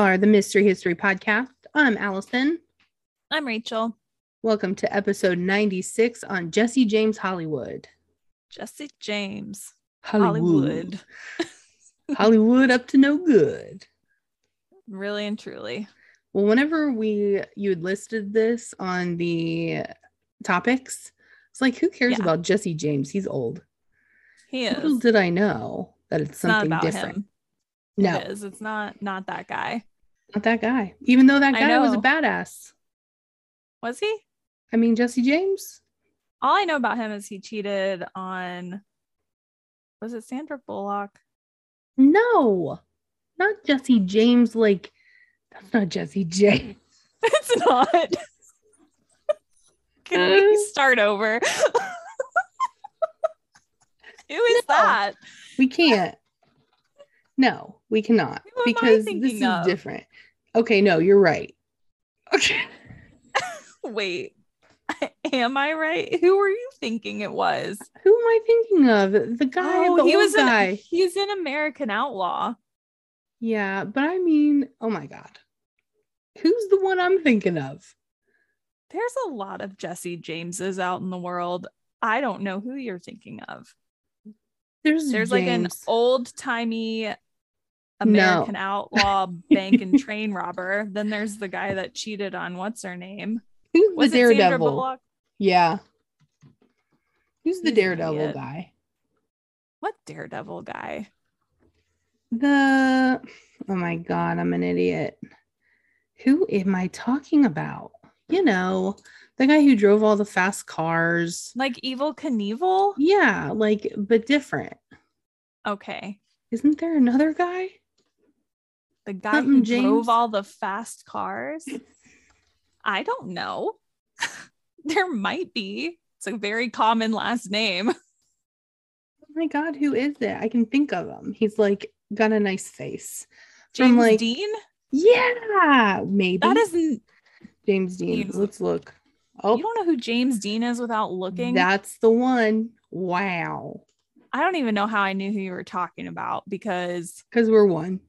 Are the Mystery History Podcast. I'm Allison. I'm Rachel. Welcome to episode 96 on Jesse James Hollywood. Jesse James. Hollywood. Hollywood up to no good. Really and truly. Well, whenever we you had listed this on the topics, it's like, who cares Yeah. about Jesse James? He's old. He is. Little did I know that it's It's something different. him. No, It is. It's not not that guy. Not that guy. Even though that guy was a badass. Was he? I mean, Jesse James. All I know about him is he cheated on was it Sandra Bullock? No, not Jesse James. Like, that's not Jesse James. It's not. Can we uh. start over? Who is No. that? We can't. No, we cannot Who because this is of? different. Okay, no, you're right. Okay. Wait. Am I right? Who were you thinking it was? Who am I thinking of? The guy, Oh, the he was an- guy. He's an American outlaw. Yeah, but I mean, oh my god. Who's the one I'm thinking of? There's a lot of Jesse Jameses out in the world. I don't know who you're thinking of. There's There's like an old timey American outlaw bank and train robber. Then there's the guy that cheated on what's her name? Who's Was the it Daredevil? Yeah. Who's the He's Daredevil guy? What Daredevil guy? The oh my god, I'm an idiot. Who am I talking about? You know, the guy who drove all the fast cars. Like Evil Knievel? Yeah, like but different. Okay. Isn't there another guy? The guy Something who James? drove all the fast cars? I don't know. there might be. It's a very common last name. Oh my god, who is it? I can think of him. He's like got a nice face. From, James like, Dean? Yeah, maybe That isn't James Dean. James- Let's look. Oh, you don't know who James Dean is without looking. that's the one. Wow, I don't even know how I knew who you were talking about because because we're one.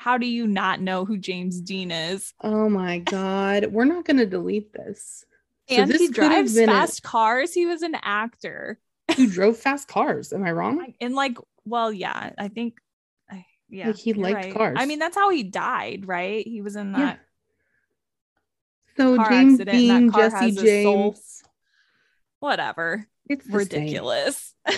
How do you not know who James Dean is? Oh my god, we're not gonna delete this. So and this he drives been a- fast cars. He was an actor. who drove fast cars. Am I wrong? And like, well, yeah, I think yeah. Like, he liked right. cars. I mean, that's how he died, right? He was in Yeah. that So car James accident Dean, car Jesse. James. whatever. It's. Ridiculous.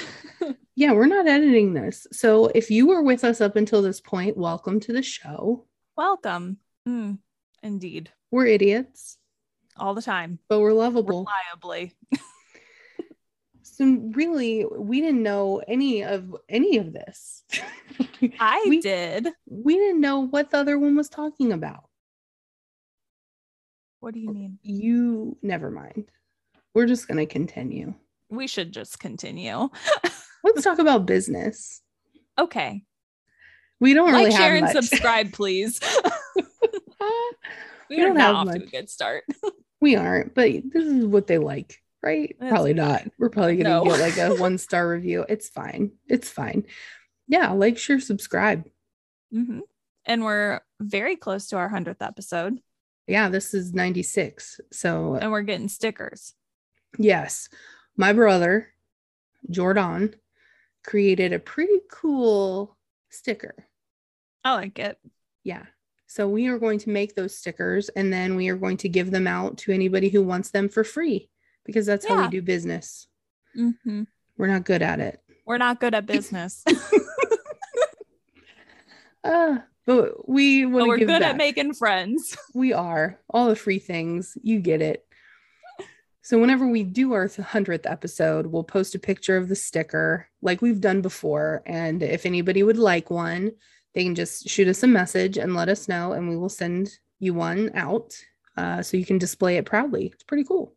Yeah, we're not editing this. So if you were with us up until this point, welcome to the show. Welcome. Mm, indeed. We're idiots, All the time. but we're lovable. Reliably. So really, we didn't know any of any of this. I we, did. we didn't know what the other one was talking about. What do you mean? You never mind. We're just gonna continue. We should just continue. Let's talk about business. Okay. We don't like, really share, and much. subscribe, please. we We don't have off to a much. good start. We aren't, but this is what they like, right? That's probably not. We're probably gonna No. get like a one star review. It's fine. It's fine. Yeah, like, share, subscribe. Mhm. And we're very close to our 100th episode, Yeah, this is 96. So and we're getting stickers. yes, my brother, Jordan, created a pretty cool sticker. I like it. Yeah. So we are going to make those stickers and then we are going to give them out to anybody who wants them for free because that's how we do business. Mhm. We're not good at it. We're not good at business, Uh, but we want but to we're good back. at making friends. we are all the free things. You get it. So whenever we do our 100th episode, we'll post a picture of the sticker like we've done before. And if anybody would like one, they can just shoot us a message and let us know, and we will send you one out uh, so you can display it proudly. It's pretty cool.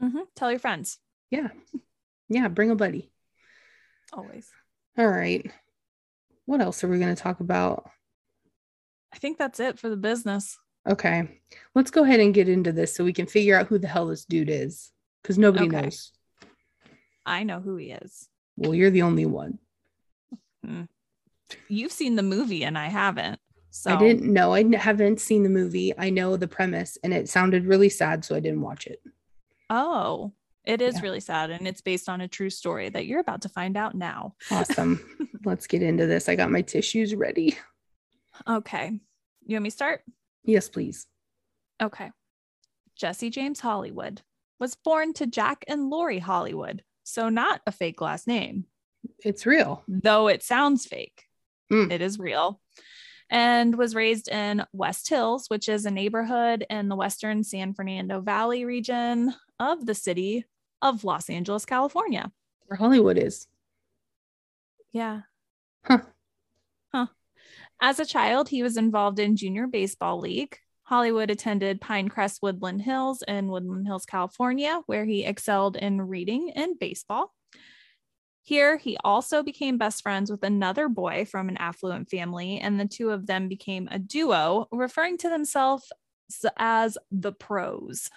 Mhm. Tell your friends Yeah. Yeah. Bring a buddy. always. All right. What else are we going to talk about? I think that's it for the business. Okay. Let's go ahead and get into this so we can figure out who the hell this dude is because nobody Okay. knows. I know who he is. Well, you're the only one. Hmm. You've seen the movie and I haven't. So I didn't know. I haven't seen the movie. I know the premise, and it sounded really sad, so I didn't watch it. Oh, it is Yeah. really sad. And it's based on a true story that you're about to find out now. Awesome. Let's get into this. I got my tissues ready. Okay. You want me to start? Yes, please. Okay. Jesse James Hollywood was born to Jack and Lori Hollywood. So, not a fake last name, It's real. though it sounds fake. Mm. It is real. And was raised in West Hills, which is a neighborhood in the western San Fernando Valley region of the city of Los Angeles, California. Where Hollywood is. Yeah. Huh. Huh. As a child, he was involved in junior baseball league. Hollywood attended Pinecrest Woodland Hills in Woodland Hills, California, where he excelled in reading and baseball. Here, he also became best friends with another boy from an affluent family, and the two of them became a duo, referring to themselves as the pros.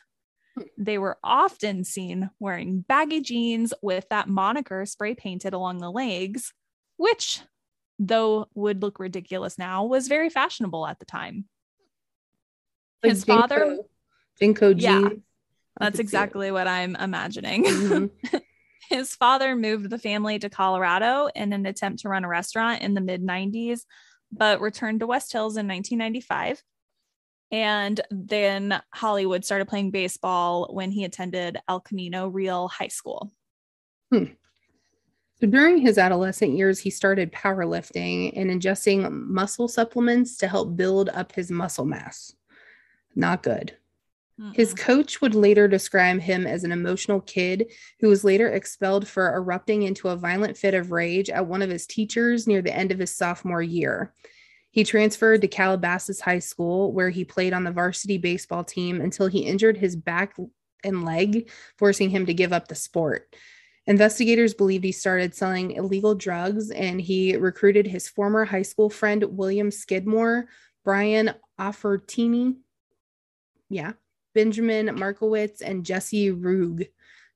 Hmm. They were often seen wearing baggy jeans with that moniker spray painted along the legs, which, though would look ridiculous now, was very fashionable at the time. His father- JNCO Yeah, That's could see it. exactly what I'm imagining. Mhm. His father moved the family to Colorado in an attempt to run a restaurant in the mid 90s, but returned to West Hills in 1995. And then Hollywood started playing baseball when he attended El Camino Real High School. So during his adolescent years, he started powerlifting and ingesting muscle supplements to help build up his muscle mass. Not good. His coach would later describe him as an emotional kid who was later expelled for erupting into a violent fit of rage at one of his teachers near the end of his sophomore year. He transferred to Calabasas High School, where he played on the varsity baseball team until he injured his back and leg, forcing him to give up the sport. Investigators believed he started selling illegal drugs and he recruited his former high school friend, William Skidmore, Brian Affronti, yeah, Benjamin Markowitz, and Jesse Rugge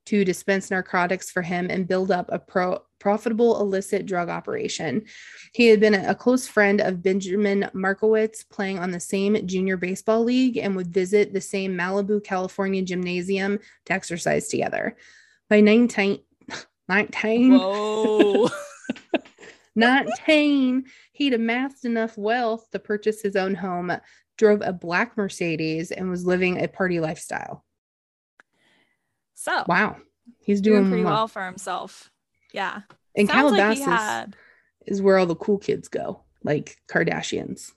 to dispense narcotics for him and build up a pro- profitable illicit drug operation. He had been a close friend of Benjamin Markowitz, playing on the same junior baseball league and would visit the same Malibu, California gymnasium to exercise together. By 19, 19, Whoa. 19, he'd amassed enough wealth to purchase his own home, drove a black Mercedes, and was living a party lifestyle. so, Wow. He's doing doing, pretty well. well for himself. Yeah. And Sounds Calabasas he had. is where all the cool kids go, like Kardashians.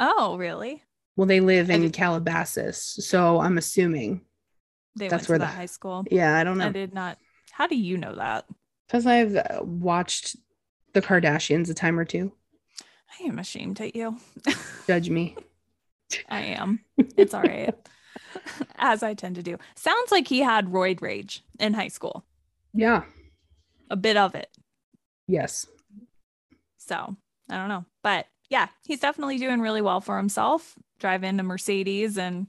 Oh, really? Well, they live in Calabasas, so I'm assuming. They That's went to where the- high school. Yeah, I don't I know did not. How do you know that? because I've uh, watched the Kardashians a time or two. I am ashamed at you. Judge me. I am. It's all right. As I tend to do. Sounds like he had roid rage in high school. Yeah. A bit of it. Yes. So I don't know. But yeah, he's definitely doing really well for himself, driving a Mercedes and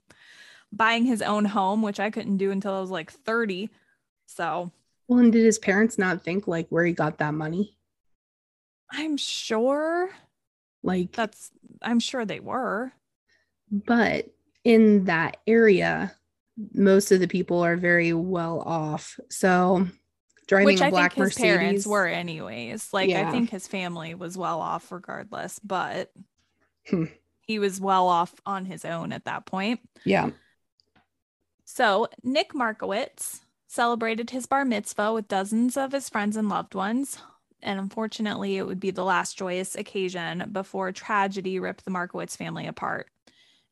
buying his own home, which I couldn't do until I was like 30. So Well, and did his parents not think like where he got that money? I'm sure Like, that's, I'm sure they were. but in that area, most of the people are very well off. So driving Which I black think his Mercedes. parents were, anyways. Like, I think his family was well off regardless, but Hmm. he was well off on his own at that point. Yeah. So, Nick Markowitz celebrated his bar mitzvah with dozens of his friends and loved ones. And unfortunately, it would be the last joyous occasion before tragedy ripped the Markowitz family apart.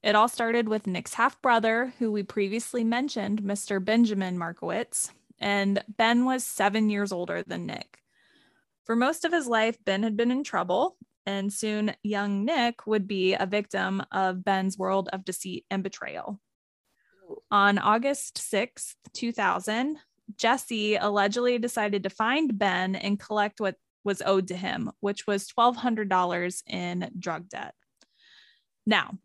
It all started with Nick's half brother, who we previously mentioned, Mr. Benjamin Markowitz, and Ben was seven years older than Nick. For most of his life, Ben had been in trouble, and soon young Nick would be a victim of Ben's world of deceit and betrayal. On August 6th, 2000, Jesse allegedly decided to find Ben and collect what was owed to him, which was $1,200 in drug debt. Now,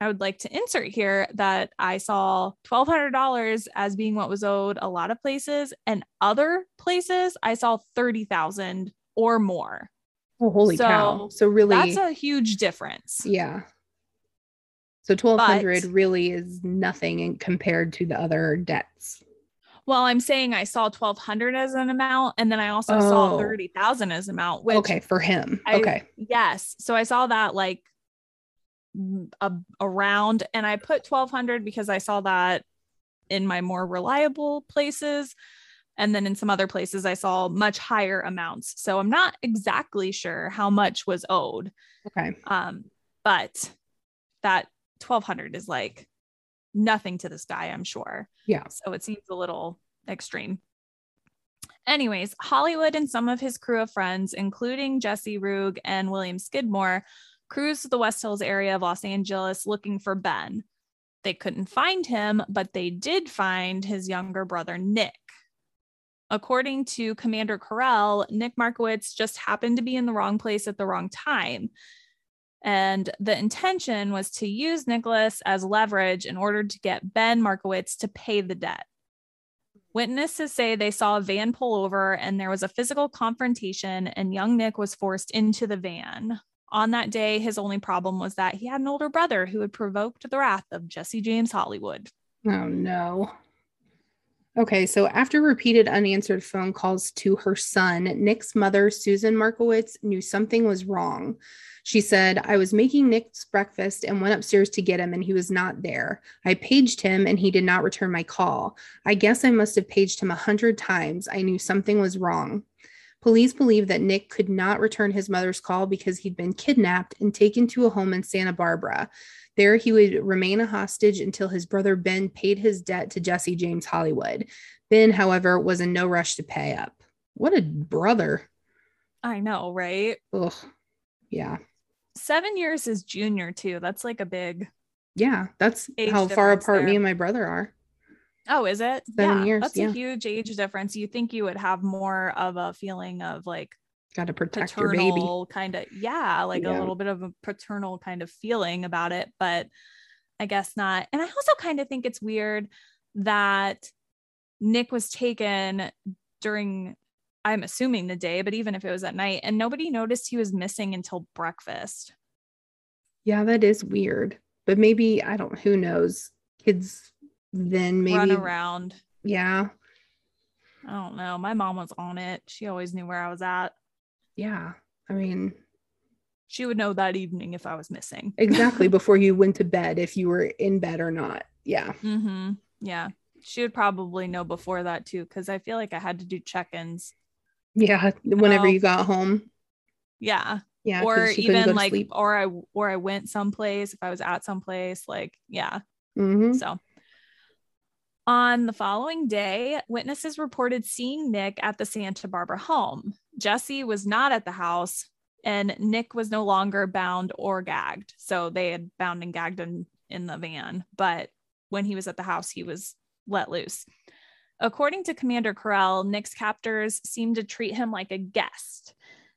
I would like to insert here that I saw $1,200 as being what was owed a lot of places, and other places I saw 30,000 or more. Oh, holy cow. So So really That's a huge difference. yeah. So 1200 really is nothing in compared to the other debts. Well, I'm saying I saw 1200 as an amount and then I also saw Oh. 30,000 as an amount, which okay, for him. I- okay. Yes. So I saw that like a, around, and I put 1200 because I saw that in my more reliable places. And then in some other places, I saw much higher amounts. So I'm not exactly sure how much was owed. Okay. Um, but that 1200 is like nothing to this guy, I'm sure. Yeah. So it seems a little extreme. Anyways, Hollywood and some of his crew of friends, including Jesse Rugge and William Skidmore, cruised the West Hills area of Los Angeles looking for Ben. They couldn't find him, but they did find his younger brother, Nick. According to Commander Corell, Nick Markowitz just happened to be in the wrong place at the wrong time. And the intention was to use Nicholas as leverage in order to get Ben Markowitz to pay the debt. Witnesses say they saw a van pull over and there was a physical confrontation, and young Nick was forced into the van. On that day, his only problem was that he had an older brother who had provoked the wrath of Jesse James Hollywood. Oh no. Okay, so after repeated unanswered phone calls to her son, Nick's mother, Susan Markowitz, knew something was wrong. She said, I was making Nick's breakfast and went upstairs to get him, and he was not there. I paged him and he did not return my call. I guess I must have paged him a hundred times. I knew something was wrong. Police believe that Nick could not return his mother's call because he'd been kidnapped and taken to a home in Santa Barbara. There, he would remain a hostage until his brother Ben paid his debt to Jesse James Hollywood. Ben, however, was in no rush to pay up. What a brother. I know, right? Ugh. Yeah. Seven years is junior, too. That's like a big. Yeah. That's how far apart me and my brother are. Oh, is it? Seven yeah, years, That's yeah. a huge age difference. You think you would have more of a feeling of like Got to protect your baby. kind of yeah like Yeah. a little bit of a paternal kind of feeling about it but i guess not and i also kind of think it's weird that nick was taken during i'm assuming the day but even if it was at night and nobody noticed he was missing until breakfast Yeah, that is weird. But maybe, I don't, who knows? Kids then maybe. run around Yeah. i don't know my mom was on it she always knew where i was at Yeah. I mean, she would know that evening if i was missing exactly before you went to bed, if you were in bed or not. Yeah. mm-hmm yeah she would probably know before that too because i feel like i had to do check-ins Yeah. Whenever you got home. yeah Yeah. or 'cause she couldn't go even like sleep. or i or i went someplace if i was at someplace like yeah Mhm. so on the following day witnesses reported seeing nick at the santa barbara home jesse was not at the house and nick was no longer bound or gagged so they had bound and gagged him in the van but when he was at the house he was let loose according to commander corell nick's captors seemed to treat him like a guest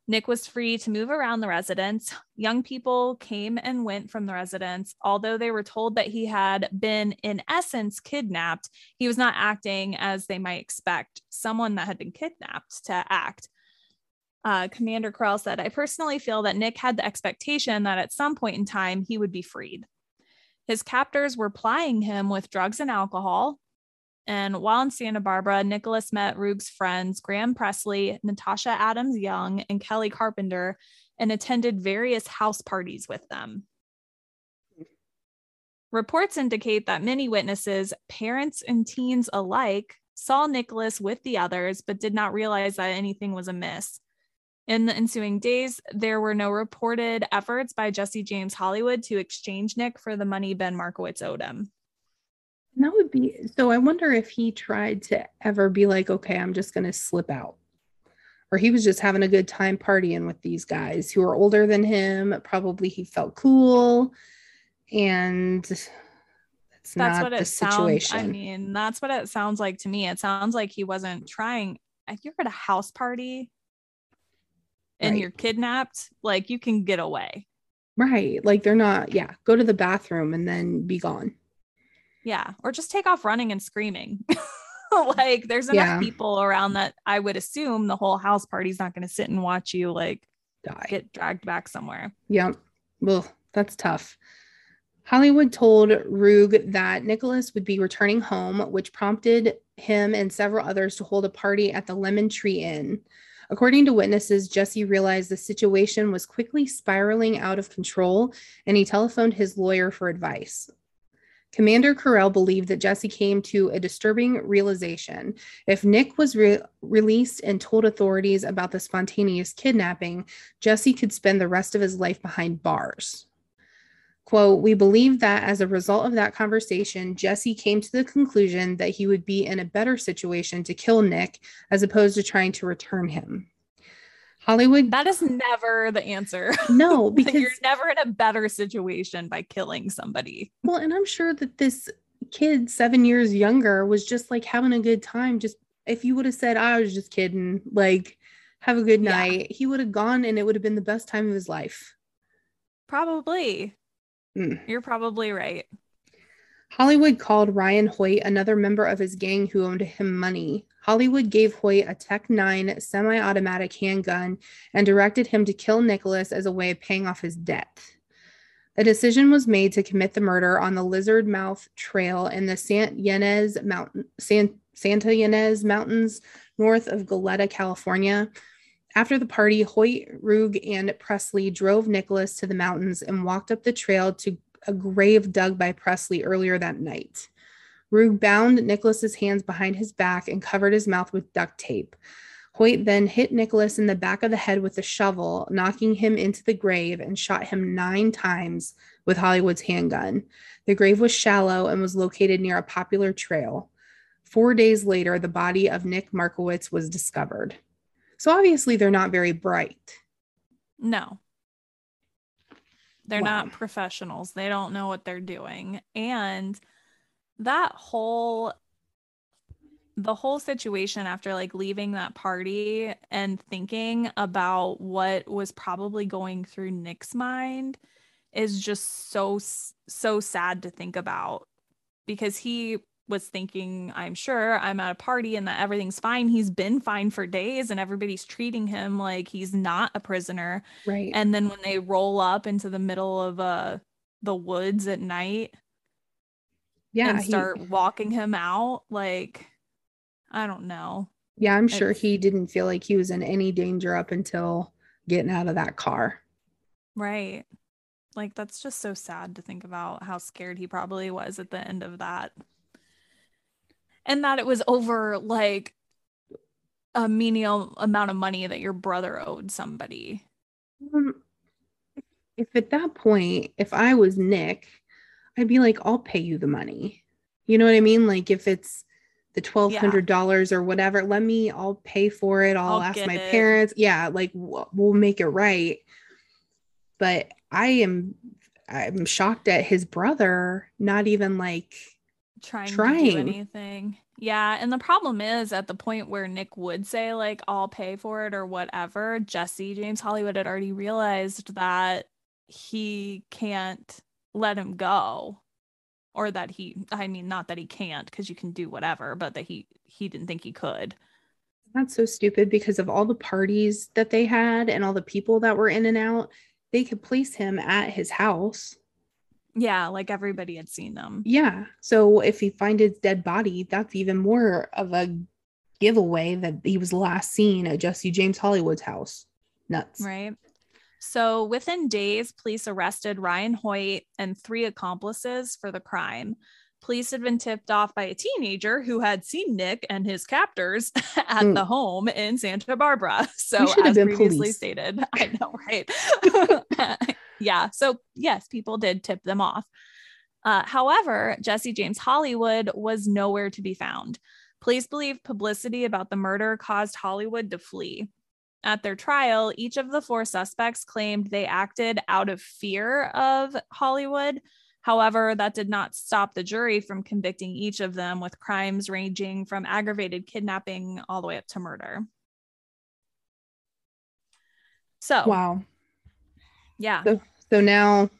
Nick was free to move around the residence. Young people came and went from the residence. Although they were told that he had been, in essence, kidnapped, he was not acting as they might expect someone that had been kidnapped to act. Uh, Commander Corral said, I personally feel that Nick had the expectation that at some point in time he would be freed. His captors were plying him with drugs and alcohol. And while in Santa Barbara, Nicholas met Rugge's friends, Graham Pressley, Natasha Adams Young, and Kelly Carpenter, and attended various house parties with them. Reports indicate that many witnesses, parents and teens alike, saw Nicholas with the others, but did not realize that anything was amiss. In the ensuing days, there were no reported efforts by Jesse James Hollywood to exchange Nick for the money Ben Markowitz owed him. That would be so. I wonder if he tried to ever be like, okay, I'm just going to slip out. Or he was just having a good time partying with these guys who are older than him. Probably he felt cool. And that's, that's not what the it sounds situation. i mean that's what it sounds like to me it sounds like he wasn't trying if you're at a house party and Right. you're kidnapped like you can get away right. Like they're not, yeah, go to the bathroom and then be gone. yeah or just take off running and screaming like there's enough Yeah. people around that i would assume the whole house party's not going to sit and watch you like die. get dragged back somewhere. Yep. Well, that's tough. Hollywood told Rugge that Nicholas would be returning home, which prompted him and several others to hold a party at the Lemon Tree Inn. According to witnesses, Jesse realized the situation was quickly spiraling out of control and he telephoned his lawyer for advice. Commander Carell believed that Jesse came to a disturbing realization. If Nick was re- released and told authorities about the spontaneous kidnapping, Jesse could spend the rest of his life behind bars. Quote, we believe that as a result of that conversation, Jesse came to the conclusion that he would be in a better situation to kill Nick as opposed to trying to return him. Hollywood. That is never the answer. No, because you're never in a better situation by killing somebody. Well, and I'm sure that this kid, seven years younger, was just like having a good time. Just if you would have said, I was just kidding, like, have a good night, yeah. he would have gone and it would have been the best time of his life. Probably. Mm. You're probably right. Hollywood called Ryan Hoyt, another member of his gang who owed him money. Hollywood gave Hoyt a Tech 9 semi automatic handgun and directed him to kill Nicholas as a way of paying off his debt. A decision was made to commit the murder on the Lizard Mouth Trail in the Ynez Mountain, San, Santa Ynez Mountains north of Goleta, California. After the party, Hoyt, Rugge, and Pressley drove Nicholas to the mountains and walked up the trail to a grave dug by Pressley earlier that night. Rugge bound Nicholas's hands behind his back and covered his mouth with duct tape. Hoyt then hit Nicholas in the back of the head with a shovel, knocking him into the grave and shot him nine times with Hollywood's handgun. The grave was shallow and was located near a popular trail. Four days later, the body of Nick Markowitz was discovered. So obviously, they're not very bright. No. They're wow. not professionals. They don't know what they're doing. And that whole the whole situation after like leaving that party and thinking about what was probably going through Nick's mind is just so so sad to think about because he was thinking, I'm sure I'm at a party and that everything's fine. He's been fine for days and everybody's treating him like he's not a prisoner. Right. And then when they roll up into the middle of uh the woods at night yeah, and start he, walking him out, like I don't know. Yeah, I'm sure it's, he didn't feel like he was in any danger up until getting out of that car. Right. Like that's just so sad to think about how scared he probably was at the end of that and that it was over like a menial amount of money that your brother owed somebody. Um, if at that point, if I was Nick, I'd be like, I'll pay you the money. You know what I mean? Like if it's the twelve hundred dollars yeah. or whatever, let me. I'll pay for it. I'll, I'll ask my it. parents. Yeah, like we'll make it right. But I am, I'm shocked at his brother not even like trying, trying. to do anything. Yeah, and the problem is at the point where Nick would say like I'll pay for it or whatever, Jesse James Hollywood had already realized that he can't let him go or that he I mean not that he can't because you can do whatever, but that he he didn't think he could. That's so stupid because of all the parties that they had and all the people that were in and out, they could place him at his house. Yeah, like everybody had seen them. Yeah. So if he find his dead body, that's even more of a giveaway that he was last seen at Jesse James Hollywood's house. Nuts. Right. So within days, police arrested Ryan Hoyt and three accomplices for the crime. Police had been tipped off by a teenager who had seen Nick and his captors at mm. the home in Santa Barbara. So, as previously police. stated, I know, right? yeah. So, yes, people did tip them off. Uh, however, Jesse James Hollywood was nowhere to be found. Police believe publicity about the murder caused Hollywood to flee. At their trial, each of the four suspects claimed they acted out of fear of Hollywood. However, that did not stop the jury from convicting each of them with crimes ranging from aggravated kidnapping all the way up to murder. So, wow. Yeah. So, so now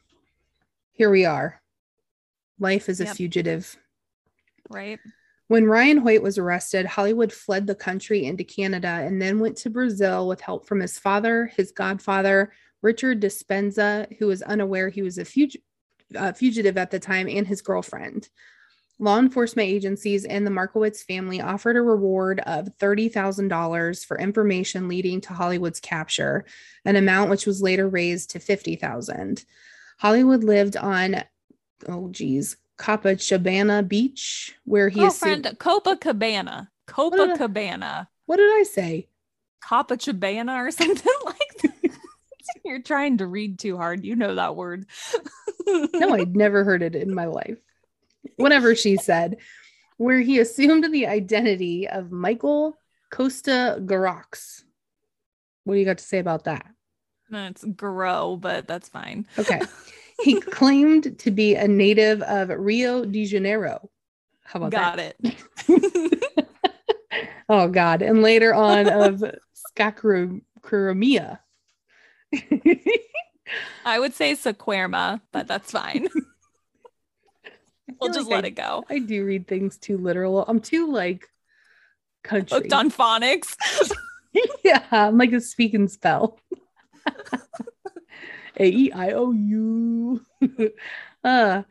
here we are. Life is a yep. fugitive. Right. When Ryan Hoyt was arrested, Hollywood fled the country into Canada and then went to Brazil with help from his father, his godfather, Richard Despensa, who was unaware he was a fug- uh, fugitive at the time, and his girlfriend. Law enforcement agencies and the Markowitz family offered a reward of $30,000 for information leading to Hollywood's capture, an amount which was later raised to 50,000. Hollywood lived on oh geez, Copacabana Beach where he Girlfriend, assumed- Copacabana. Copacabana. What did I say? Copacabana or something like that. You're trying to read too hard. You know that word. no, I'd never heard it in my life whatever she said, where he assumed the identity of Michael Costa Garox. What do you got to say about that? It's Garo, but that's fine. Okay. He claimed to be a native of Rio de Janeiro. How about got that? Got it. oh God. And later on of Skakurumia. I would say Sequerma, but that's fine we'll just like let I, it go. I do read things too literal. I'm too like country. Hooked on phonics. yeah, I'm like a speak and spell. A E I O U. Uh,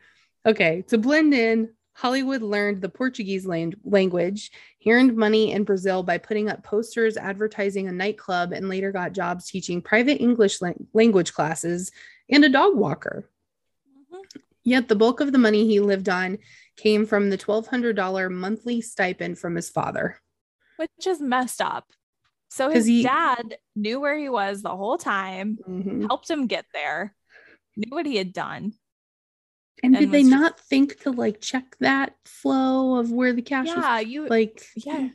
okay, to blend in, Hollywood learned the Portuguese language. He earned money in Brazil by putting up posters advertising a nightclub and later got jobs teaching private English language classes and a dog walker. Yet the bulk of the money he lived on came from the $1,200 monthly stipend from his father. Which is messed up. So his he, dad knew where he was the whole time, mm-hmm. helped him get there, knew what he had done. And, and did they just, not think to like check that flow of where the cash yeah, was? you like yeah.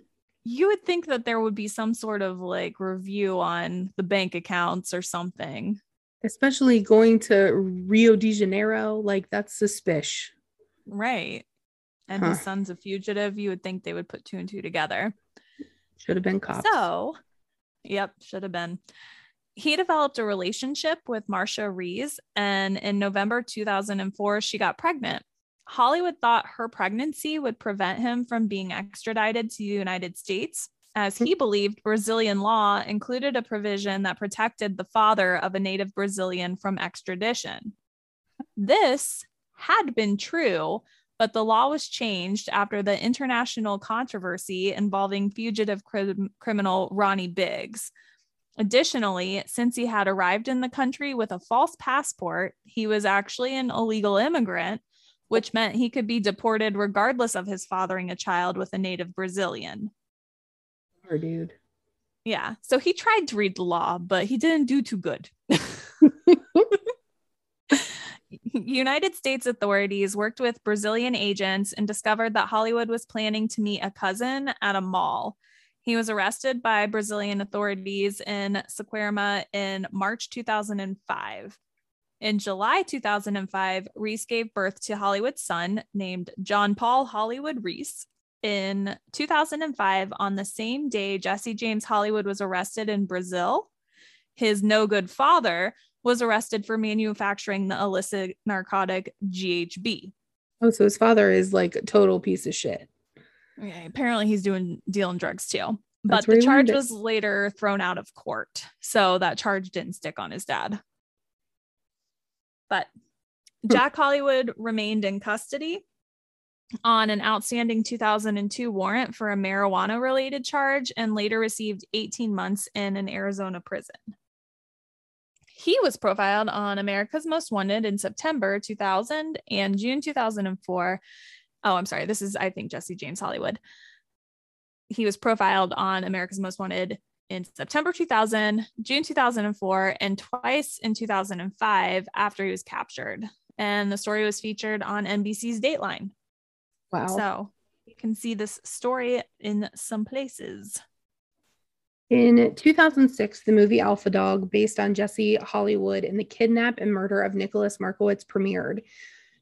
You would think that there would be some sort of like review on the bank accounts or something especially going to Rio de Janeiro, like that's suspicious. Right. And huh. his son's a fugitive. You would think they would put two and two together. Should have been cops. So, yep, should have been. He developed a relationship with Marcia Rees, and in November 2004, she got pregnant. Hollywood thought her pregnancy would prevent him from being extradited to the United States, as he believed Brazilian law included a provision that protected the father of a native Brazilian from extradition. This had been true, but the law was changed after the international controversy involving fugitive criminal Ronnie Biggs. Additionally, since he had arrived in the country with a false passport, he was actually an illegal immigrant, which meant he could be deported regardless of his fathering a child with a native Brazilian dude. Yeah. So he tried to read the law, but he didn't do too good. United States authorities worked with Brazilian agents and discovered that Hollywood was planning to meet a cousin at a mall. He was arrested by Brazilian authorities in Saquarema in March 2005. In July 2005, Reese gave birth to Hollywood's son named John Paul Hollywood Reese. in 2005, on the same day Jesse James Hollywood was arrested in Brazil, his no good father was arrested for manufacturing the illicit narcotic GHB. Oh, so his father is like a total piece of shit. Okay, apparently he's doing dealing drugs too. But the charge was later thrown out of court. So that charge didn't stick on his dad. But hmm. Jack Hollywood remained in custody on an outstanding 2002 warrant for a marijuana related charge and later received 18 months in an Arizona prison. He was profiled on America's Most Wanted in September 2000 and June 2004. Oh, I'm sorry. This is, I think, Jesse James Hollywood. He was profiled on America's Most Wanted in September 2000, June 2004, and twice in 2005 after he was captured. And the story was featured on NBC's Dateline. Wow. So you can see this story in some places. In 2006, the movie Alpha Dog, based on Jesse Hollywood and the kidnap and murder of Nicholas Markowitz, premiered.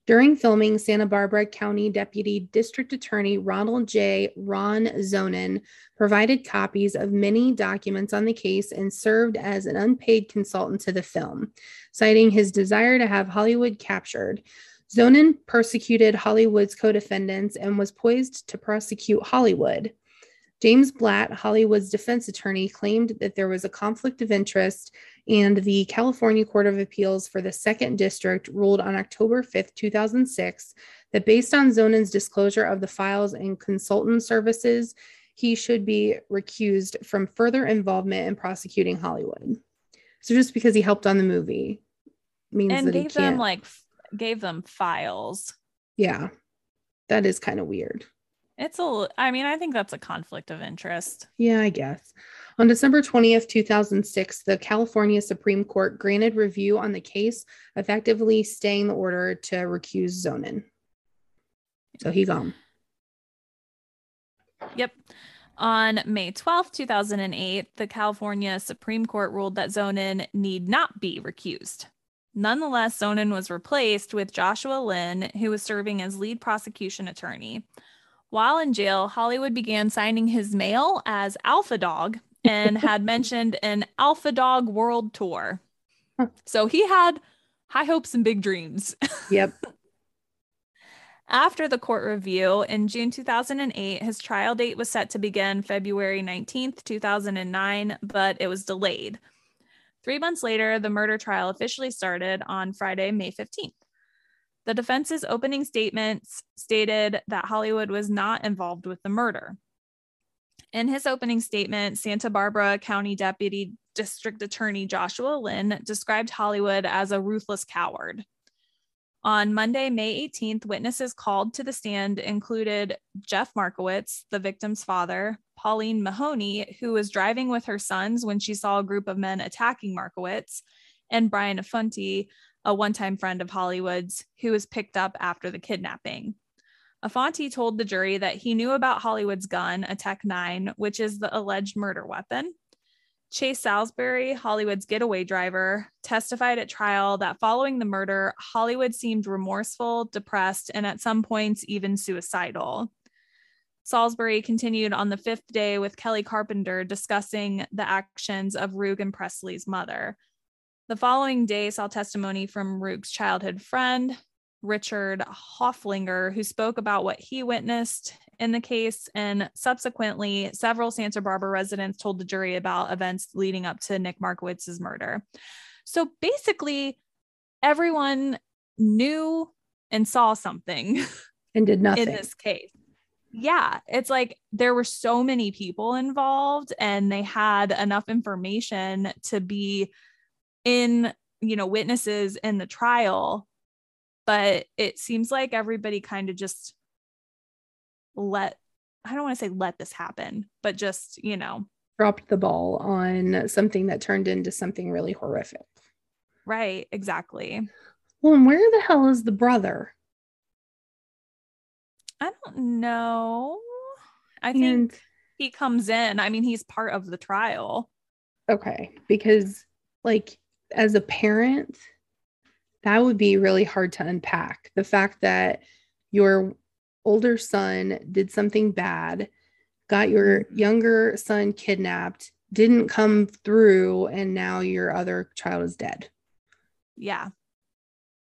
During filming, Santa Barbara County Deputy District Attorney Ronald J. Ron Zonen provided copies of many documents on the case and served as an unpaid consultant to the film, citing his desire to have Hollywood captured. Zonen persecuted Hollywood's co defendants and was poised to prosecute Hollywood. James Blatt, Hollywood's defense attorney, claimed that there was a conflict of interest, and the California Court of Appeals for the Second District ruled on October 5, 2006, that based on Zonen's disclosure of the files and consultant services, he should be recused from further involvement in prosecuting Hollywood. So just because he helped on the movie means and that gave he can't. them like gave them files. yeah, that is kind of weird. It's a, I mean, I think that's a conflict of interest. Yeah, I guess. On December 20th, 2006, the California Supreme Court granted review on the case, effectively staying the order to recuse Zonen. So he gone. Yep. On May 12th, 2008, the California Supreme Court ruled that Zonen need not be recused. Nonetheless, Zonen was replaced with Joshua Lynn, who was serving as lead prosecution attorney. While in jail, Hollywood began signing his mail as Alpha Dog and had mentioned an Alpha Dog world tour. So he had high hopes and big dreams. Yep. After the court review in June 2008, his trial date was set to begin February 19th, 2009, but it was delayed. Three months later, the murder trial officially started on Friday, May 15th. The defense's opening statements stated that Hollywood was not involved with the murder. In his opening statement, Santa Barbara County Deputy District Attorney Joshua Lynn described Hollywood as a ruthless coward. On Monday, May 18th, witnesses called to the stand included Jeff Markowitz, the victim's father, Pauline Mahoney, who was driving with her sons when she saw a group of men attacking Markowitz, and Brian Affronti, a one time friend of Hollywood's, who was picked up after the kidnapping. Affronti told the jury that he knew about Hollywood's gun, a Tech 9, which is the alleged murder weapon. Chase Salisbury, Hollywood's getaway driver, testified at trial that following the murder, Hollywood seemed remorseful, depressed, and at some points even suicidal. Salisbury continued on the fifth day with Kelly Carpenter discussing the actions of Rugge and Pressley's mother. The following day saw testimony from Rugge's childhood friend, Richard Hoeflinger, who spoke about what he witnessed in the case. And subsequently, several Santa Barbara residents told the jury about events leading up to Nick Markowitz's murder. So basically, everyone knew and saw something And did nothing. in this case. Yeah, it's like there were so many people involved and they had enough information to be in, you know, witnesses in the trial. But it seems like everybody kind of just let, I don't want to say let this happen, but just, you know, Dropped the ball on something that turned into something really horrific. right, exactly. Well, and where the hell is the brother? I don't know. I think he comes in. I mean, he's part of the trial. okay, because like as a parent, that would be really hard to unpack. The fact that your older son did something bad, got your younger son kidnapped, didn't come through, and now your other child is dead. Yeah,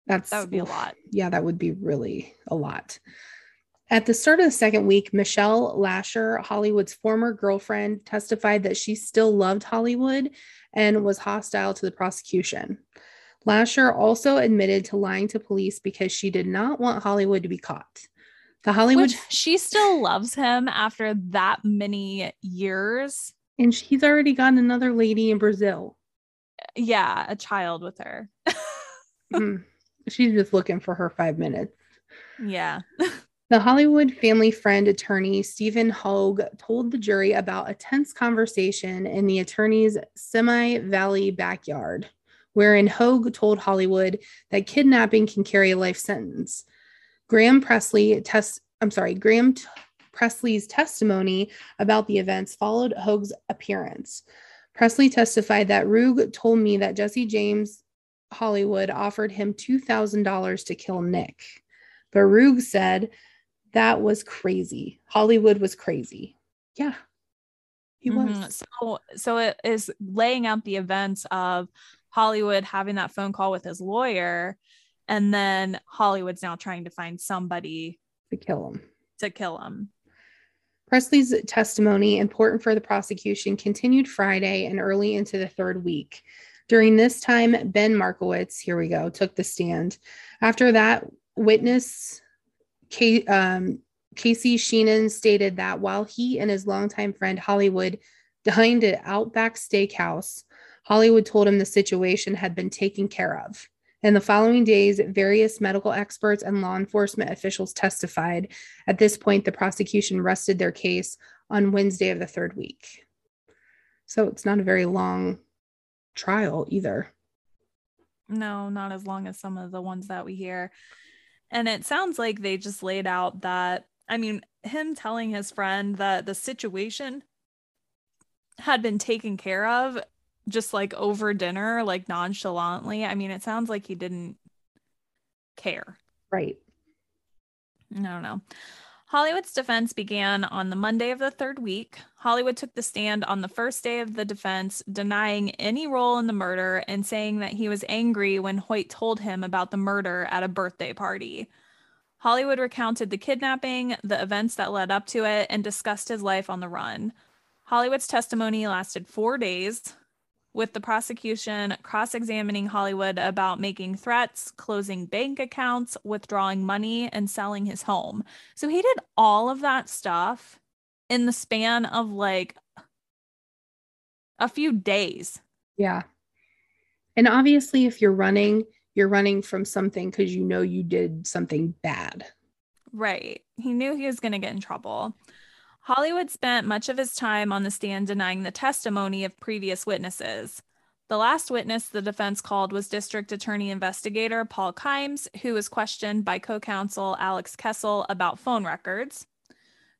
That's that would be a lot. Yeah, that would be really a lot. At the start of the second week, Michelle Lasher, Hollywood's former girlfriend, testified that she still loved Hollywood and was hostile to the prosecution. Lasher also admitted to lying to police because she did not want Hollywood to be caught. The Hollywood, Which she still loves him after that many years. and she's already got another lady in Brazil. Yeah, a child with her. Mm. she's just looking for her five minutes. yeah. The Hollywood family friend attorney Stephen Hogue told the jury about a tense conversation in the attorney's Simi Valley backyard, wherein Hogue told Hollywood that kidnapping can carry a life sentence. Graham Pressley test I'm sorry, Graham T- Pressley's testimony about the events followed Hogue's appearance. Pressley testified that Rugge told me that Jesse James Hollywood offered him $2,000 to kill Nick. But Rugge said that was crazy. Hollywood was crazy. Yeah, he Mhm. was. So so it is laying out the events of Hollywood having that phone call with his lawyer And then Hollywood's now trying to find somebody to kill him. To kill him. Pressley's testimony, important for the prosecution, continued Friday and early into the third week. During this time, Ben Markowitz, here we go, took the stand. After that, witness Kay, um, Casey Sheehan stated that while he and his longtime friend Hollywood dined at Outback Steakhouse, Hollywood told him the situation had been taken care of. In the following days, various medical experts and law enforcement officials testified. At this point, the prosecution rested their case on Wednesday of the third week. So it's not a very long trial either. No, not as long as some of the ones that we hear. And it sounds like they just laid out that, I mean, him telling his friend that the situation had been taken care of just like over dinner, like nonchalantly. I mean, it sounds like he didn't care. Right. I don't know. Hollywood's defense began on the Monday of the third week. Hollywood took the stand on the first day of the defense, denying any role in the murder and saying that he was angry when Hoyt told him about the murder at a birthday party. Hollywood recounted the kidnapping, the events that led up to it, and discussed his life on the run. Hollywood's testimony lasted four days with the prosecution cross examining Hollywood about making threats, closing bank accounts, withdrawing money, and selling his home. So he did all of that stuff in the span of like a few days. Yeah. And obviously, if you're running, you're running from something because you know you did something bad. Right. He knew he was going to get in trouble. Hollywood spent much of his time on the stand denying the testimony of previous witnesses. The last witness the defense called was District Attorney Investigator Paul Kimes, who was questioned by co counsel Alex Kessel about phone records.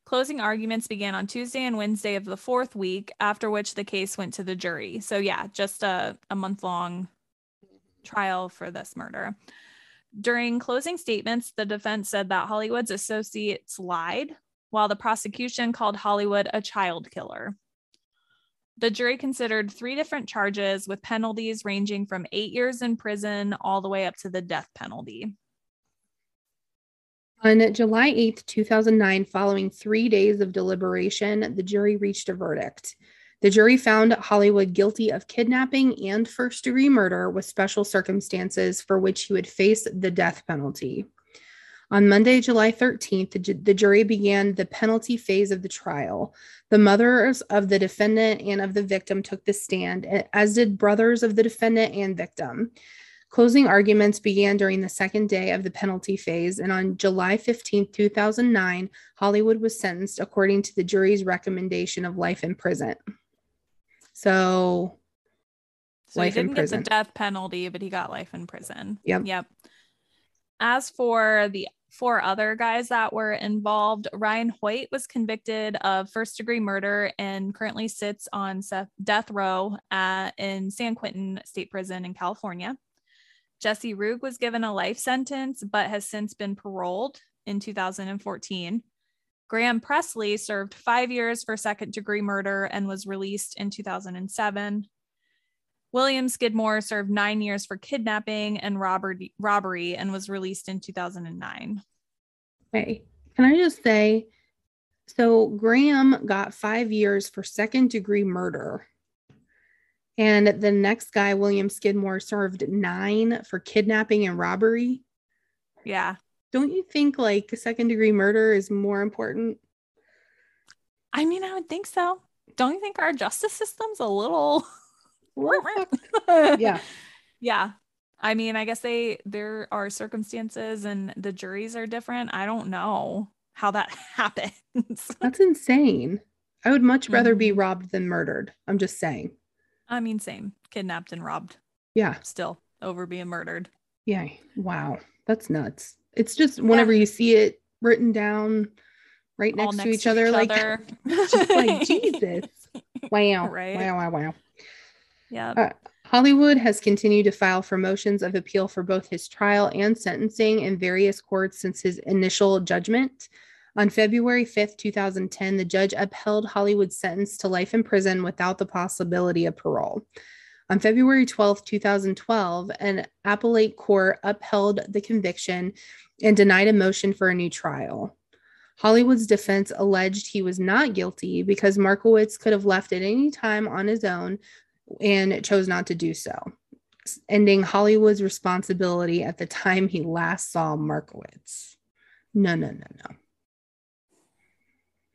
Closing arguments began on Tuesday and Wednesday of the fourth week, after which the case went to the jury. So, yeah, just a, a month long trial for this murder. During closing statements, the defense said that Hollywood's associates lied while the prosecution called Hollywood a child killer. The jury considered three different charges with penalties ranging from eight years in prison all the way up to the death penalty. On July 8th, 2009, following three days of deliberation, the jury reached a verdict. The jury found Hollywood guilty of kidnapping and first degree murder with special circumstances for which he would face the death penalty. On Monday, July 13th, the, jury began the penalty phase of the trial. The mothers of the defendant and of the victim took the stand, as did brothers of the defendant and victim. Closing arguments began during the second day of the penalty phase, and on July 15, 2009, Hollywood was sentenced according to the jury's recommendation of life in prison. So, so life he didn't get the death penalty, but he got life in prison. Yep. Yep. As for the four other guys that were involved, Ryan Hoyt was convicted of first degree murder and currently sits on death row at, in San Quentin State Prison in California. Jesse Rugge was given a life sentence but has since been paroled in 2014. Graham Pressley served five years for second degree murder and was released in 2007. William Skidmore served nine years for kidnapping and robbery, robbery and was released in 2009. Okay. Can I just say so Graham got five years for second degree murder. And the next guy, William Skidmore, served nine for kidnapping and robbery. Yeah. Don't you think like second degree murder is more important? I mean, I would think so. Don't you think our justice system's a little yeah. Yeah. I mean, I guess they there are circumstances and the juries are different. I don't know how that happens. That's insane. I would much rather mm-hmm. be robbed than murdered. I'm just saying. I mean, same. Kidnapped and robbed. Yeah. Still over being murdered. Yeah. Wow. That's nuts. It's just whenever yeah. you see it written down right next, next to each to other, each like, other. just like Jesus. Wow. Right. Wow. Wow. Wow. Yeah. Uh, Hollywood has continued to file for motions of appeal for both his trial and sentencing in various courts since his initial judgment. On February 5th, 2010, the judge upheld Hollywood's sentence to life in prison without the possibility of parole. On February 12, 2012, an appellate court upheld the conviction and denied a motion for a new trial. Hollywood's defense alleged he was not guilty because Markowitz could have left at any time on his own and chose not to do so, ending Hollywood's responsibility at the time he last saw Markowitz. No, no, no, no.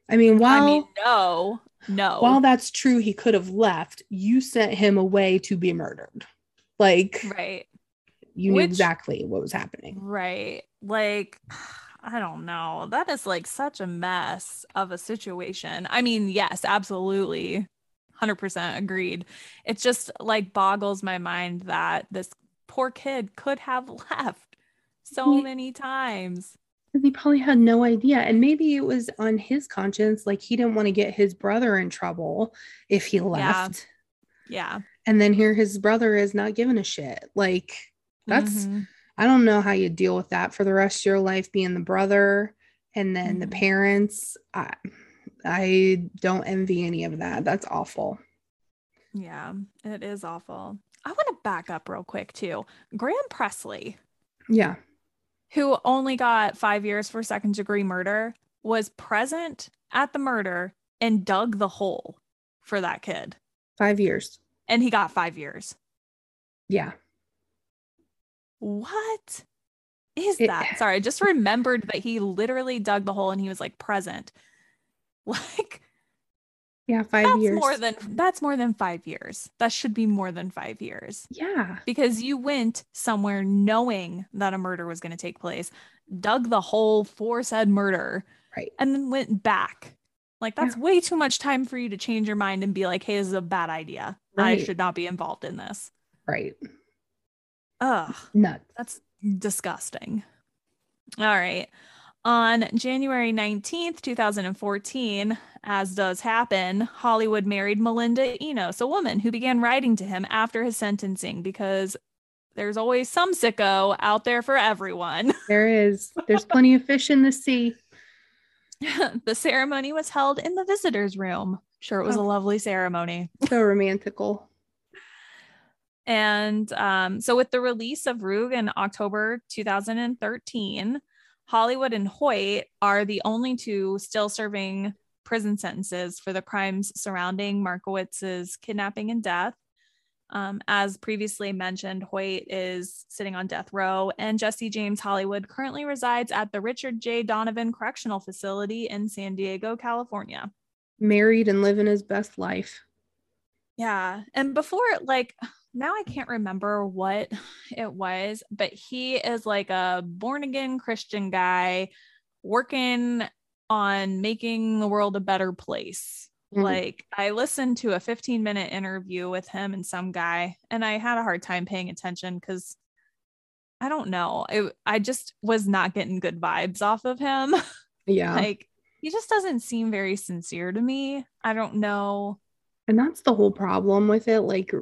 I mean, while I mean, no, no. while that's true, he could have left. You sent him away to be murdered. Like, right, you knew Which- exactly what was happening. right. Like, I don't know. That is like such a mess of a situation. I mean, yes, absolutely. 100% agreed. It just like boggles my mind that this poor kid could have left so Yeah. many times. He probably had no idea. And maybe it was on his conscience. Like he didn't want to get his brother in trouble if he left. Yeah. yeah. And then here his brother is not giving a shit. Like, that's, Mhm. I don't know how you deal with that for the rest of your life, being the brother and then the Mhm. parents. I, I don't envy any of that. That's awful. yeah, it is awful. I want to back up real quick too. Graham Pressley, Yeah. who only got five years for second degree murder, was present at the murder and dug the hole for that kid. Five years. And he got five years. Yeah. What is It- that? Sorry, I just remembered that he literally dug the hole and he was like present. Like Yeah. 5 that's years. more than that's more than five years. That should be more than five years. yeah. Because you went somewhere knowing that a murder was going to take place, dug the hole for said murder, Right. and then went back. Like that's way too much time for you to change your mind and be like, hey, this is a bad idea. I should not be involved in this. Right. Ugh. Nuts. That's disgusting. All right. On January 19th, 2014, as does happen, Hollywood married Melinda Enos, a woman who began writing to him after his sentencing because there's always some sicko out there for everyone. There is. There's plenty of fish in the sea. the ceremony was held in the visitors' room. Sure, it was a Oh. lovely ceremony. So romantical. And um, so, with the release of Rugge in October 2013, Hollywood and Hoyt are the only two still serving prison sentences for the crimes surrounding Markowitz's kidnapping and death. Um, as previously mentioned, Hoyt is sitting on death row, and Jesse James Hollywood currently resides at the Richard J. Donovan Correctional Facility in San Diego, California. Married and living his best life. Yeah. And before, like, now I can't remember what it was, but he is like a born again Christian guy working on making the world a better place. Mhm. Like, I listened to a 15 minute interview with him and some guy, and I had a hard time paying attention because I don't know. It, I just was not getting good vibes off of him. Yeah. like, he just doesn't seem very sincere to me. I don't know. and that's the whole problem with it. Like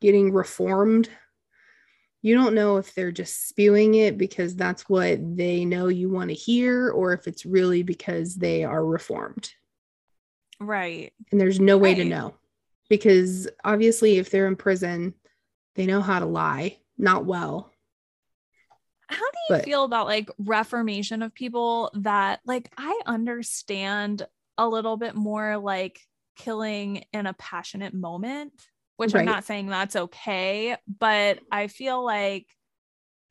getting reformed. You don't know if they're just spewing it because that's what they know you want to hear, or if it's really because they are reformed. Right. And there's no way to know because obviously, if they're in prison, they know how to lie, not well. How do you But- feel about like reformation of people that like I understand a little bit more like killing in a passionate moment, which I'm not saying that's okay, but I feel like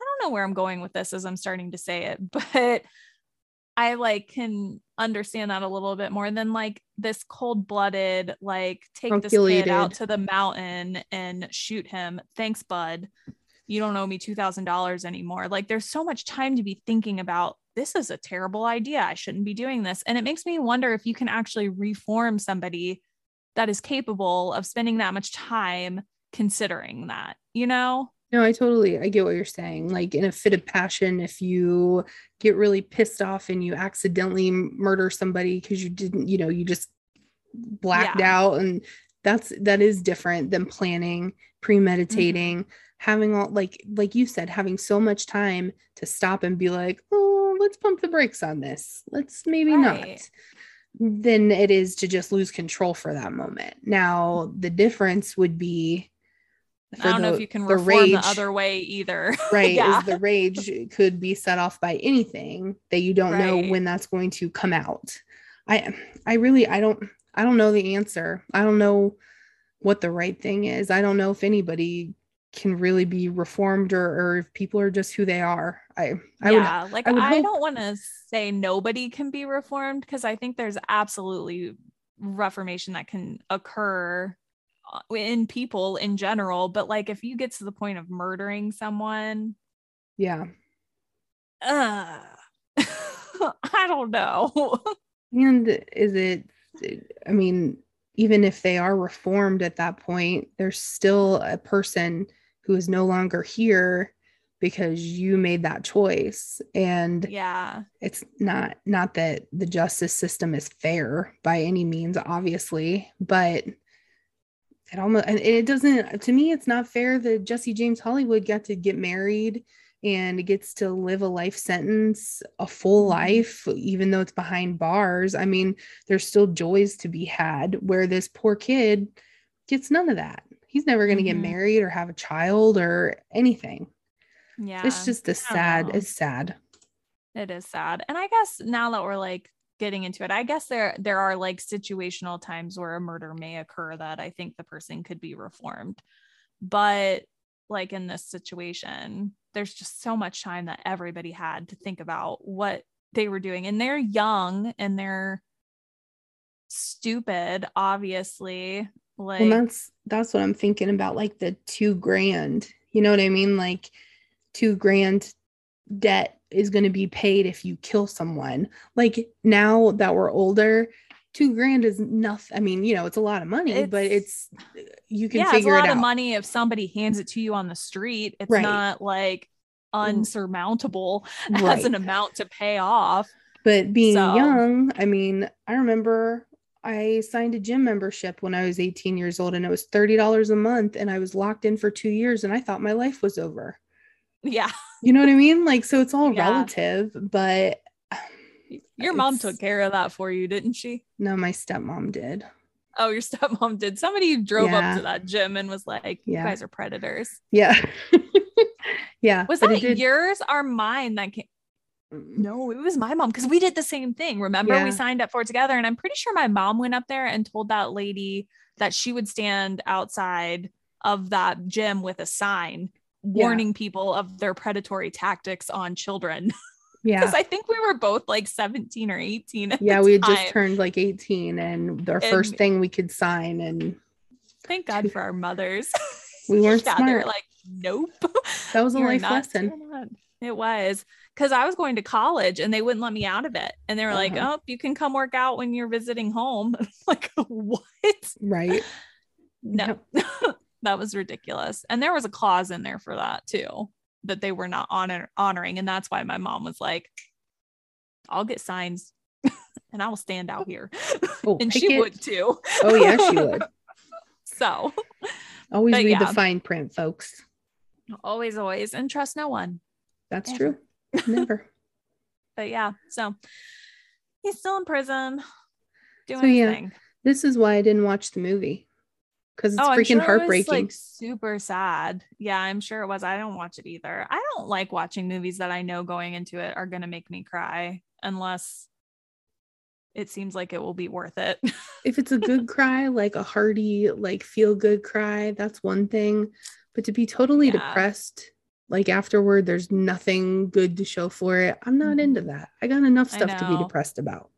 I don't know where I'm going with this as I'm starting to say it, but I like can understand that a little bit more than like this cold-blooded like take this kid out to the mountain and shoot him. Thanks, bud. You don't owe me $2000 anymore. Like there's so much time to be thinking about this is a terrible idea. I shouldn't be doing this. And it makes me wonder if you can actually reform somebody that is capable of spending that much time considering that you know No, I totally I get what you're saying. Like in a fit of passion, if you get really pissed off and you accidentally murder somebody because you didn't, you know, you just blacked Yeah. out and that's that is different than planning, premeditating, mm-hmm. having all like like you said, having so much time to stop and be like, oh, let's pump the brakes on this. Let's maybe Right. not. Than it is to just lose control for that moment. Now, the difference would be I don't know if you can reform the other way either. right. yeah. Is the rage could be set off by anything that you don't right. know when that's going to come out. I I really I don't I don't know the answer. I don't know what the right thing is. I don't know if anybody can really be reformed or, or if people are just who they are. I, I yeah, would, like I, I don't want to say nobody can be reformed because I think there's absolutely reformation that can occur uh, in people in general. But like if you get to the point of murdering someone, yeah, uh, I don't know. and is it? I mean, even if they are reformed at that point, there's still a person who is no longer here because you made that choice. And yeah. it's not not that the justice system is fair by any means obviously but it almost and it doesn't to me it's not fair that jesse james hollywood got to get married and gets to live a life sentence a full mm-hmm. life even though it's behind bars i mean there's still joys to be had where this poor kid gets none of that he's never going to mm-hmm. get married or have a child or anything. Yeah. It's just a sad, it's sad. It is sad. And I guess now that we're like getting into it, I guess there there are like situational times where a murder may occur that I think the person could be reformed. But like in this situation, there's just so much time that everybody had to think about what they were doing. And they're young and they're stupid, obviously. Like well, that's that's what I'm thinking about, like the two grand. You know what I mean? Like two grand debt is going to be paid if you kill someone. Like now that we're older, two grand is nothing. I mean, you know, it's a lot of money, it's, but it's you can yeah, figure it's a lot of money if somebody hands it to you on the street. It's right. not like mm. unsurmountable right. as an amount to pay off. But being so. young, I mean, I remember I signed a gym membership when I was 18 years old and it was $30 a month and I was locked in for 2 years and I thought my life was over. Yeah. You know what I mean? Like so it's all yeah. relative, but your mom took care of that for you, didn't she? No, my stepmom did. Oh, your stepmom did. Somebody drove yeah. up to that gym and was like, yeah. "You guys are predators." Yeah. yeah. Was that yours or mine that came? No, it was my mom because we did the same thing. Remember, yeah. we signed up for it together. And I'm pretty sure my mom went up there and told that lady that she would stand outside of that gym with a sign warning yeah. people of their predatory tactics on children. Yeah. Because I think we were both like 17 or 18. yeah, we had just turned like 18 and our and first thing we could sign. And thank God for our mothers. We weren't yeah, smart. They're like, nope. That was a life lesson. It was because I was going to college and they wouldn't let me out of it. And they were uh-huh. like, oh, you can come work out when you're visiting home. like, what? Right. No, that was ridiculous. And there was a clause in there for that too, that they were not honor- honoring. And that's why my mom was like, I'll get signs and I will stand out here. Oh, and she it. would too. oh, yeah, she would. so always read yeah. the fine print, folks. Always, always. And trust no one. That's true. Never. but yeah, so he's still in prison doing so, yeah, thing. This is why I didn't watch the movie. Because it's oh, freaking sure heartbreaking. It was, like super sad. Yeah, I'm sure it was. I don't watch it either. I don't like watching movies that I know going into it are gonna make me cry unless it seems like it will be worth it. if it's a good cry, like a hearty, like feel good cry, that's one thing. But to be totally yeah. depressed like afterward there's nothing good to show for it i'm not into mm-hmm. that i got enough stuff to be depressed about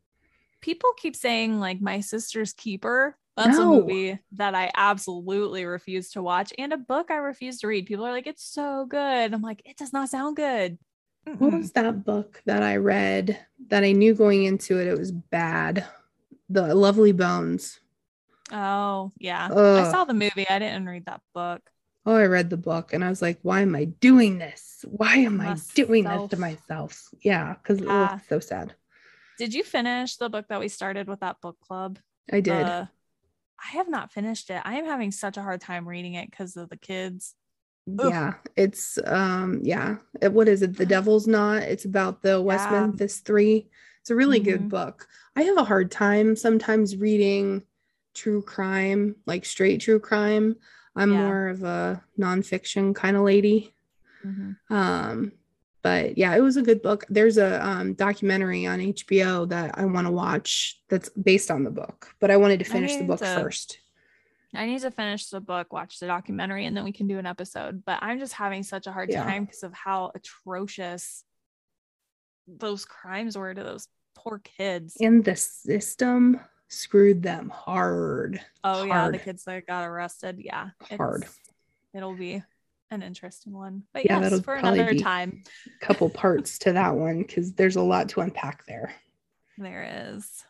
people keep saying like my sister's keeper that's no. a movie that i absolutely refuse to watch and a book i refuse to read people are like it's so good i'm like it does not sound good Mm-mm. what was that book that i read that i knew going into it it was bad the lovely bones oh yeah Ugh. i saw the movie i didn't read that book oh, I read the book and I was like, why am I doing this? Why am myself. I doing this to myself? Yeah, because yeah. oh, so sad. Did you finish the book that we started with that book club? I did. Uh, I have not finished it. I am having such a hard time reading it because of the kids. Ugh. Yeah, it's um yeah. What is it? The Devil's Knot. It's about the West yeah. Memphis 3. It's a really mm-hmm. good book. I have a hard time sometimes reading true crime, like straight true crime I'm Yeah. more of a nonfiction kind of lady. Mhm. Um, but yeah, it was a good book. There's a um, documentary on HBO that I want to watch that's based on the book, but I wanted to finish the book to- first. I need to finish the book, watch the documentary, and then we can do an episode. But I'm just having such a hard Yeah. time because of how atrocious those crimes were to those poor kids. And the system screwed them hard. oh yeah, the kids that got arrested. Yeah, Hard. It'll be an interesting one. But Yeah, yes, for another time. Couple parts to that one because there's a lot to unpack there. There is.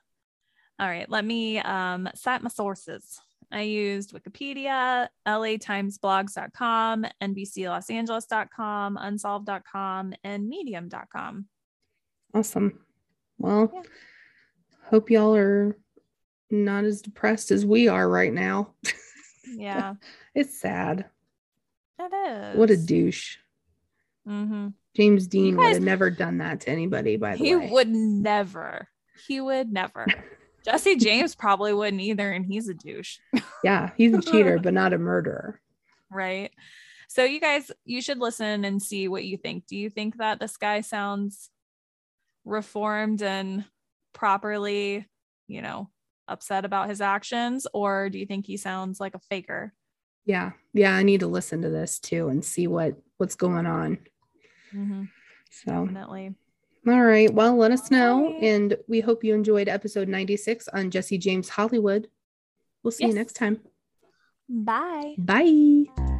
All right, let me um, cite my sources. I used Wikipedia, latimesblogs.com, NBCLosAngeles.com, unsolved.com, and medium.com. Awesome. Well, Yeah. hope y'all are not as depressed as we are right now. Yeah, it's sad. It is. What a douche. hmm James Dean would have never done that to anybody, by the He way. He would never. He would never. Jesse James probably wouldn't either, and he's a douche. Yeah, he's a cheater, but not a murderer. right? So you guys, you should listen and see what you think. Do you think that this guy sounds reformed and properly, you know, upset about his actions, or do you think he sounds like a faker? Yeah. Yeah, I need to listen to this too and see what what's going on. Mm-hmm. So, Definitely. all right. Well, let us know and we hope you enjoyed episode 96 on Jesse James Hollywood. We'll see you next time. Bye. Bye.